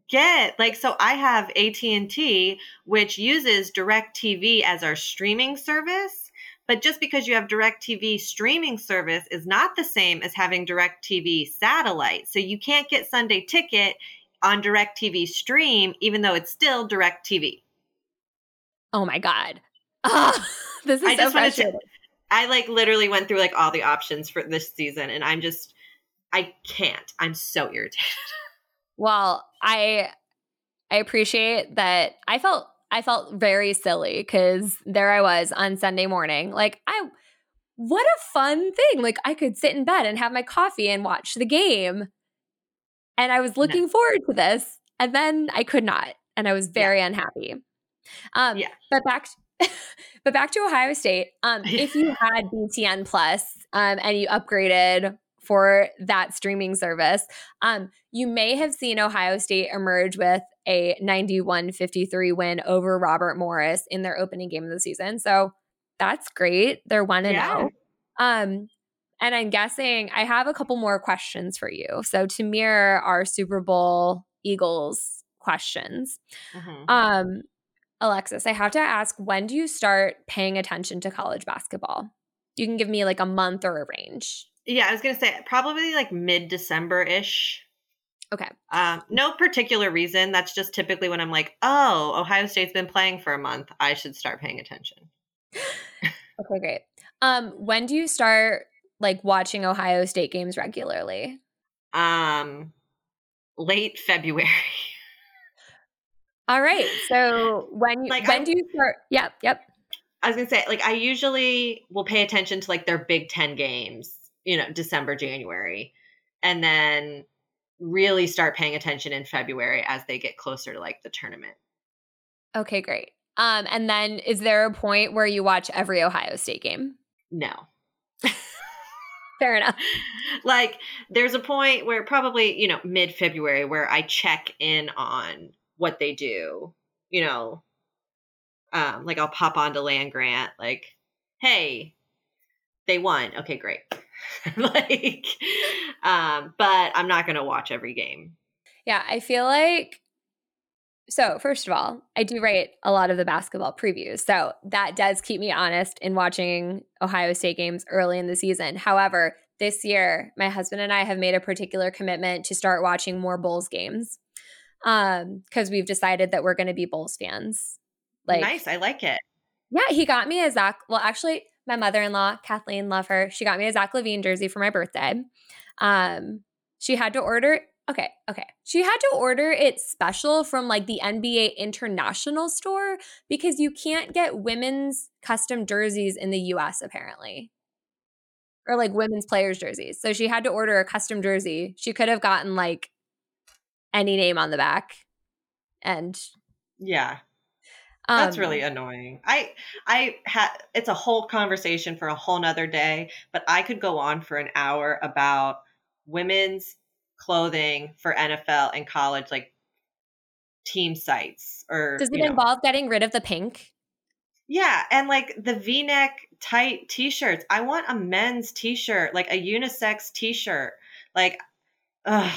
Speaker 2: get like so I have AT&T which uses DirecTV as our streaming service but just because you have DirecTV streaming service is not the same as having DirecTV satellite so you can't get Sunday ticket on DirecTV stream even though it's still DirecTV.
Speaker 1: Oh my god. Oh, *laughs* this is I so frustrating. To,
Speaker 2: I like literally went through like all the options for this season and I'm just I can't. I'm so irritated. *laughs*
Speaker 1: Well, I I appreciate that I felt I felt very silly cuz there I was on Sunday morning. Like I what a fun thing. Like I could sit in bed and have my coffee and watch the game. And I was looking forward to this and then I could not and I was very yeah. unhappy. Um yeah. but back *laughs* but back to Ohio State. Um, *laughs* if you had BTN Plus um, and you upgraded for that streaming service, um, you may have seen Ohio State emerge with a 91 53 win over Robert Morris in their opening game of the season. So that's great. They're 1 and 0. Um, and I'm guessing I have a couple more questions for you. So to mirror our Super Bowl Eagles questions. Mm-hmm. Um, Alexis, I have to ask when do you start paying attention to college basketball? You can give me like a month or a range.
Speaker 2: Yeah, I was to say probably like mid December ish.
Speaker 1: Okay.
Speaker 2: Um, no particular reason. That's just typically when I'm like, oh, Ohio State's been playing for a month. I should start paying attention. *gasps*
Speaker 1: okay, great. Um, when do you start like watching Ohio State games regularly?
Speaker 2: Um, late February.
Speaker 1: All right. So when you
Speaker 2: Like,
Speaker 1: when
Speaker 2: I-
Speaker 1: do you start? Yep, yep.
Speaker 2: I was gonna say, like, I usually will pay attention to like their Big Ten games, you know, December, January, and then really start paying attention in February as they get closer to like the tournament.
Speaker 1: Okay, great. Um, and then is there a point where you watch every Ohio State game?
Speaker 2: No.
Speaker 1: Fair enough. *laughs*
Speaker 2: like there's a point where probably you know mid february where i check in on what they do you know um like i'll pop onto land grant like hey they won okay great *laughs* like um but i'm not gonna watch every game
Speaker 1: Yeah, I feel like so first of all, I do write a lot of the basketball previews. So that does keep me honest in watching Ohio State games early in the season. However, this year, my husband and I have made a particular commitment to start watching more Bulls games. Um, because we've decided that we're gonna be Bulls fans. Like
Speaker 2: nice i like it
Speaker 1: Yeah, he got me a Zach. Well, actually, my mother in law, Kathleen, love her. She got me a Zach LaVine jersey for my birthday. Um, she had to order. Okay, okay. She had to order it special from like the NBA International store because you can't get women's custom jerseys in the US apparently. Or like women's players jerseys. So she had to order a custom jersey. She could have gotten like any name on the back. And
Speaker 2: yeah That's
Speaker 1: um,
Speaker 2: really annoying. I I had it's a whole conversation for a whole nother day, but I could go on for an hour about women's clothing for NFL and college like team sites or
Speaker 1: Does it
Speaker 2: know.
Speaker 1: involve getting rid of the pink?
Speaker 2: Yeah, and like the V-neck tight t-shirts. I want a men's t-shirt, like a unisex t-shirt. Like ugh.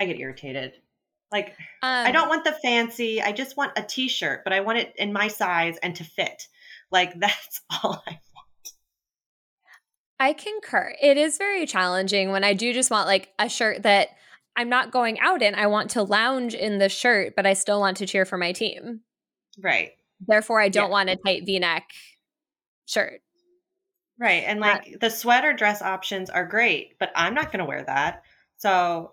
Speaker 2: I get irritated. Like
Speaker 1: Um,
Speaker 2: I don't want the fancy. I just want a t-shirt, but I want it in my size and to fit. Like *laughs* that's all I want.
Speaker 1: I concur. It is very challenging when I do just want like a shirt that I'm not going out in. I want to lounge in the shirt, but I still want to cheer for my team.
Speaker 2: Right.
Speaker 1: Therefore, I don't
Speaker 2: Yeah.
Speaker 1: want a tight v neck shirt.
Speaker 2: Right. And
Speaker 1: Uh,
Speaker 2: like the sweater dress options are great, but I'm not going to wear that. So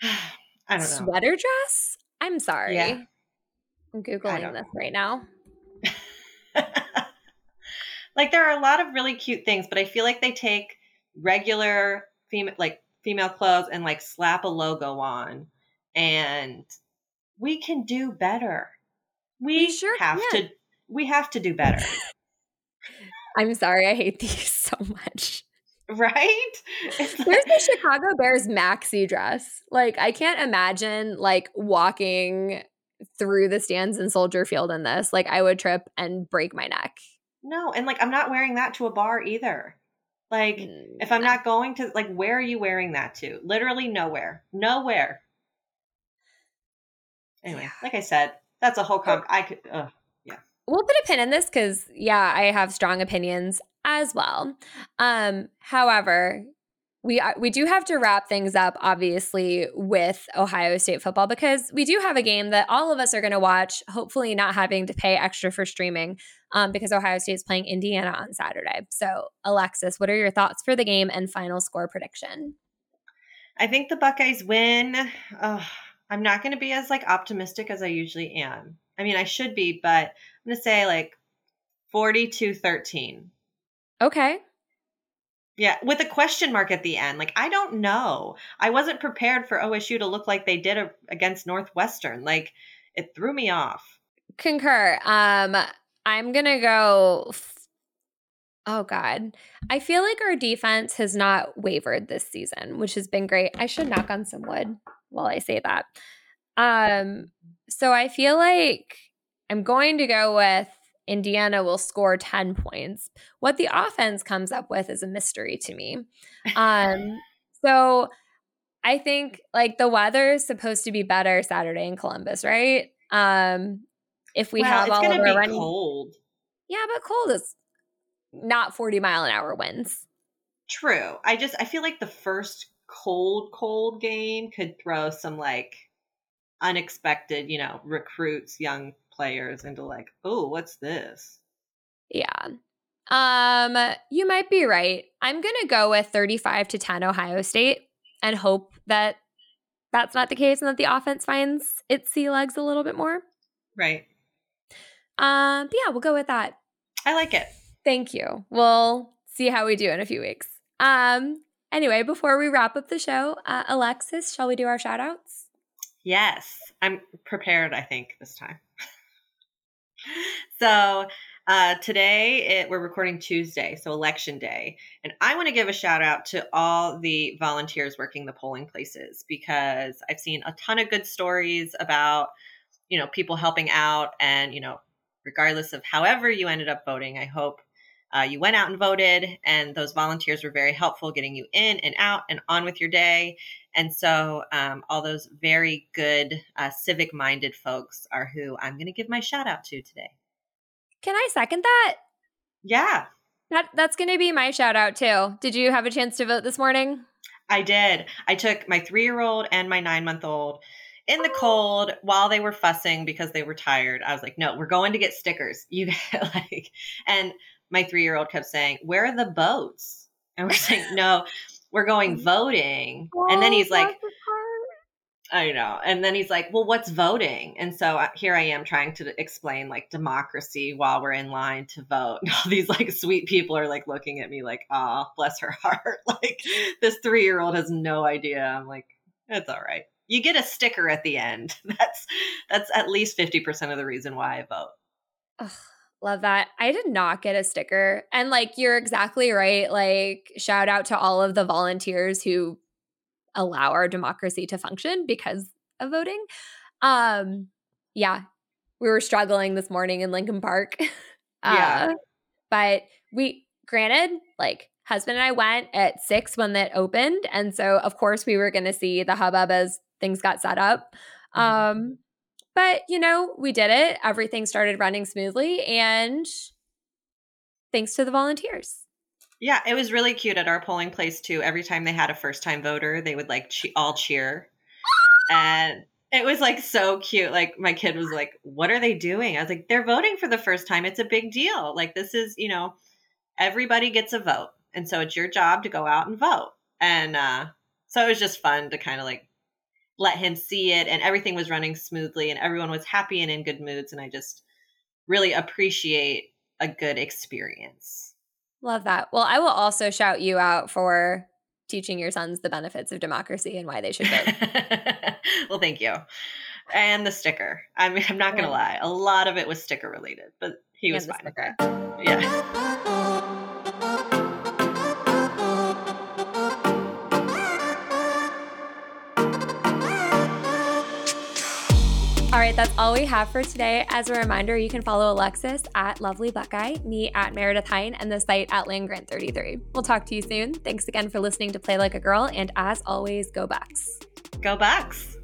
Speaker 2: *sighs* I don't know.
Speaker 1: Sweater dress? I'm sorry.
Speaker 2: Yeah.
Speaker 1: I'm Googling this right now. *laughs*
Speaker 2: like there are a lot of really cute things, but I feel like they take regular female like female clothes and like slap a logo on and we can do better. We,
Speaker 1: We sure
Speaker 2: have
Speaker 1: can.
Speaker 2: to we have to do better. *laughs*
Speaker 1: I'm sorry. I hate these *laughs* so much. *laughs*
Speaker 2: right?
Speaker 1: There's
Speaker 2: like-
Speaker 1: the Chicago Bears maxi dress. Like, I can't imagine like walking through the stands in Soldier Field in this. Like, I would trip and break my neck.
Speaker 2: no, and like I'm not wearing that to a bar either. Like
Speaker 1: Mm,
Speaker 2: if I'm
Speaker 1: no.
Speaker 2: not going to like where are you wearing that to? Literally nowhere. Nowhere. Anyway,
Speaker 1: Yeah.
Speaker 2: like I said, that's a whole com I could ugh.
Speaker 1: we'll put a pin in this because yeah i have strong opinions as well um however we uh, we do have to wrap things up obviously with ohio state football because we do have a game that all of us are going to watch hopefully not having to pay extra for streaming um, because ohio State is playing indiana on saturday so alexis what are your thoughts for the game and final score prediction
Speaker 2: I think the Buckeyes win. Ugh, I'm not going to be as like optimistic as I usually am. I mean, I should be, but I'm going to say like 42-13.
Speaker 1: Okay
Speaker 2: Yeah, with a question mark at the end. Like I don't know. I wasn't prepared for OSU to look like they did a, against Northwestern. Like it threw me off.
Speaker 1: concur um i'm gonna go f- oh god i feel like our defense has not wavered this season which has been great i should knock on some wood while i say that um so i feel like i'm going to go with indiana will score 10 points what the offense comes up with is a mystery to me um *laughs* so i think like the weather is supposed to be better saturday in columbus right um if we
Speaker 2: well,
Speaker 1: have all of our running
Speaker 2: cold.
Speaker 1: yeah but cold is not 40 mile an hour winds
Speaker 2: True. I just I feel like the first cold cold game could throw some like unexpected, you know, recruits, young players into like, "Oh, what's this?"
Speaker 1: yeah Um, you might be right. I'm going to go with 35 to 10 Ohio State and hope that that's not the case and that the offense finds its sea legs a little bit more.
Speaker 2: Right.
Speaker 1: Um, yeah, we'll go with that.
Speaker 2: I like it.
Speaker 1: Thank you. We'll see how we do in a few weeks. Um, anyway, before we wrap up the show, uh, Alexis, shall we do our shout outs?
Speaker 2: Yes. I'm prepared, I think, this time. So uh, today it, we're recording Tuesday, so election day, and I want to give a shout out to all the volunteers working the polling places because I've seen a ton of good stories about you know people helping out, and you know regardless of however you ended up voting, I hope uh, you went out and voted, and those volunteers were very helpful getting you in and out and on with your day. And so, um, all those very good uh, civic minded folks are who I'm going to give my shout out to today.
Speaker 1: Can I second that?
Speaker 2: Yeah.
Speaker 1: That, that's going to be my shout out too. Did you have a chance to vote this morning?
Speaker 2: I did. I took my three year old and my nine month old in the cold while they were fussing because they were tired. I was like, no, we're going to get stickers. You *laughs* like, and my three year old kept saying, where are the boats? And we're saying, *laughs* no, we're going voting. and then he's like, I know. And then he's like, well, what's voting? And so uh, here I am trying to explain like democracy while we're in line to vote. *laughs* And all these like sweet people are like looking at me like, ah, bless her heart. *laughs* like this three year old has no idea. I'm like, it's all right. You get a sticker at the end. That's that's at least 50% of the reason why I vote.
Speaker 1: Ugh, love that. I did not get a sticker. And like you're exactly right. Like shout out to all of the volunteers who allow our democracy to function because of voting. Um, yeah, we were struggling this morning in Lincoln Park. *laughs*
Speaker 2: Yeah.
Speaker 1: Uh, but we, granted, like husband and I went at six when that opened. And so, of course, we were going to see the hubbub as things got set up.
Speaker 2: Mm-hmm.
Speaker 1: Um, but, you know, we did it. Everything started running smoothly. And thanks to the volunteers.
Speaker 2: Yeah, it was really cute at our polling place too. Every time they had a first time voter, they would like che- all cheer. *gasps* And it was like so cute. Like my kid was like, "What are they doing?" I was like, "They're voting for the first time. It's a big deal. Like this is, you know, everybody gets a vote. And so it's your job to go out and vote." And uh so it was just fun to kind of like let him see it and everything was running smoothly and everyone was happy and in good moods and I just really appreciate a good experience.
Speaker 1: Love that. Well, I will also shout you out for teaching your sons the benefits of democracy and why they should vote. *laughs*
Speaker 2: well, thank you. And the sticker. I mean, I'm not going to lie. A lot of it was sticker related, but he was
Speaker 1: And the
Speaker 2: fine
Speaker 1: sticker.
Speaker 2: Yeah. *laughs*
Speaker 1: right, that's all we have for today. As a reminder, you can follow Alexis at Lovely Buckeye, me at Meredith Hine, and the site at Land Grant 33. We'll talk to you soon. Thanks again for listening to Play Like a Girl, and as always, go Bucks.
Speaker 2: Go Bucks.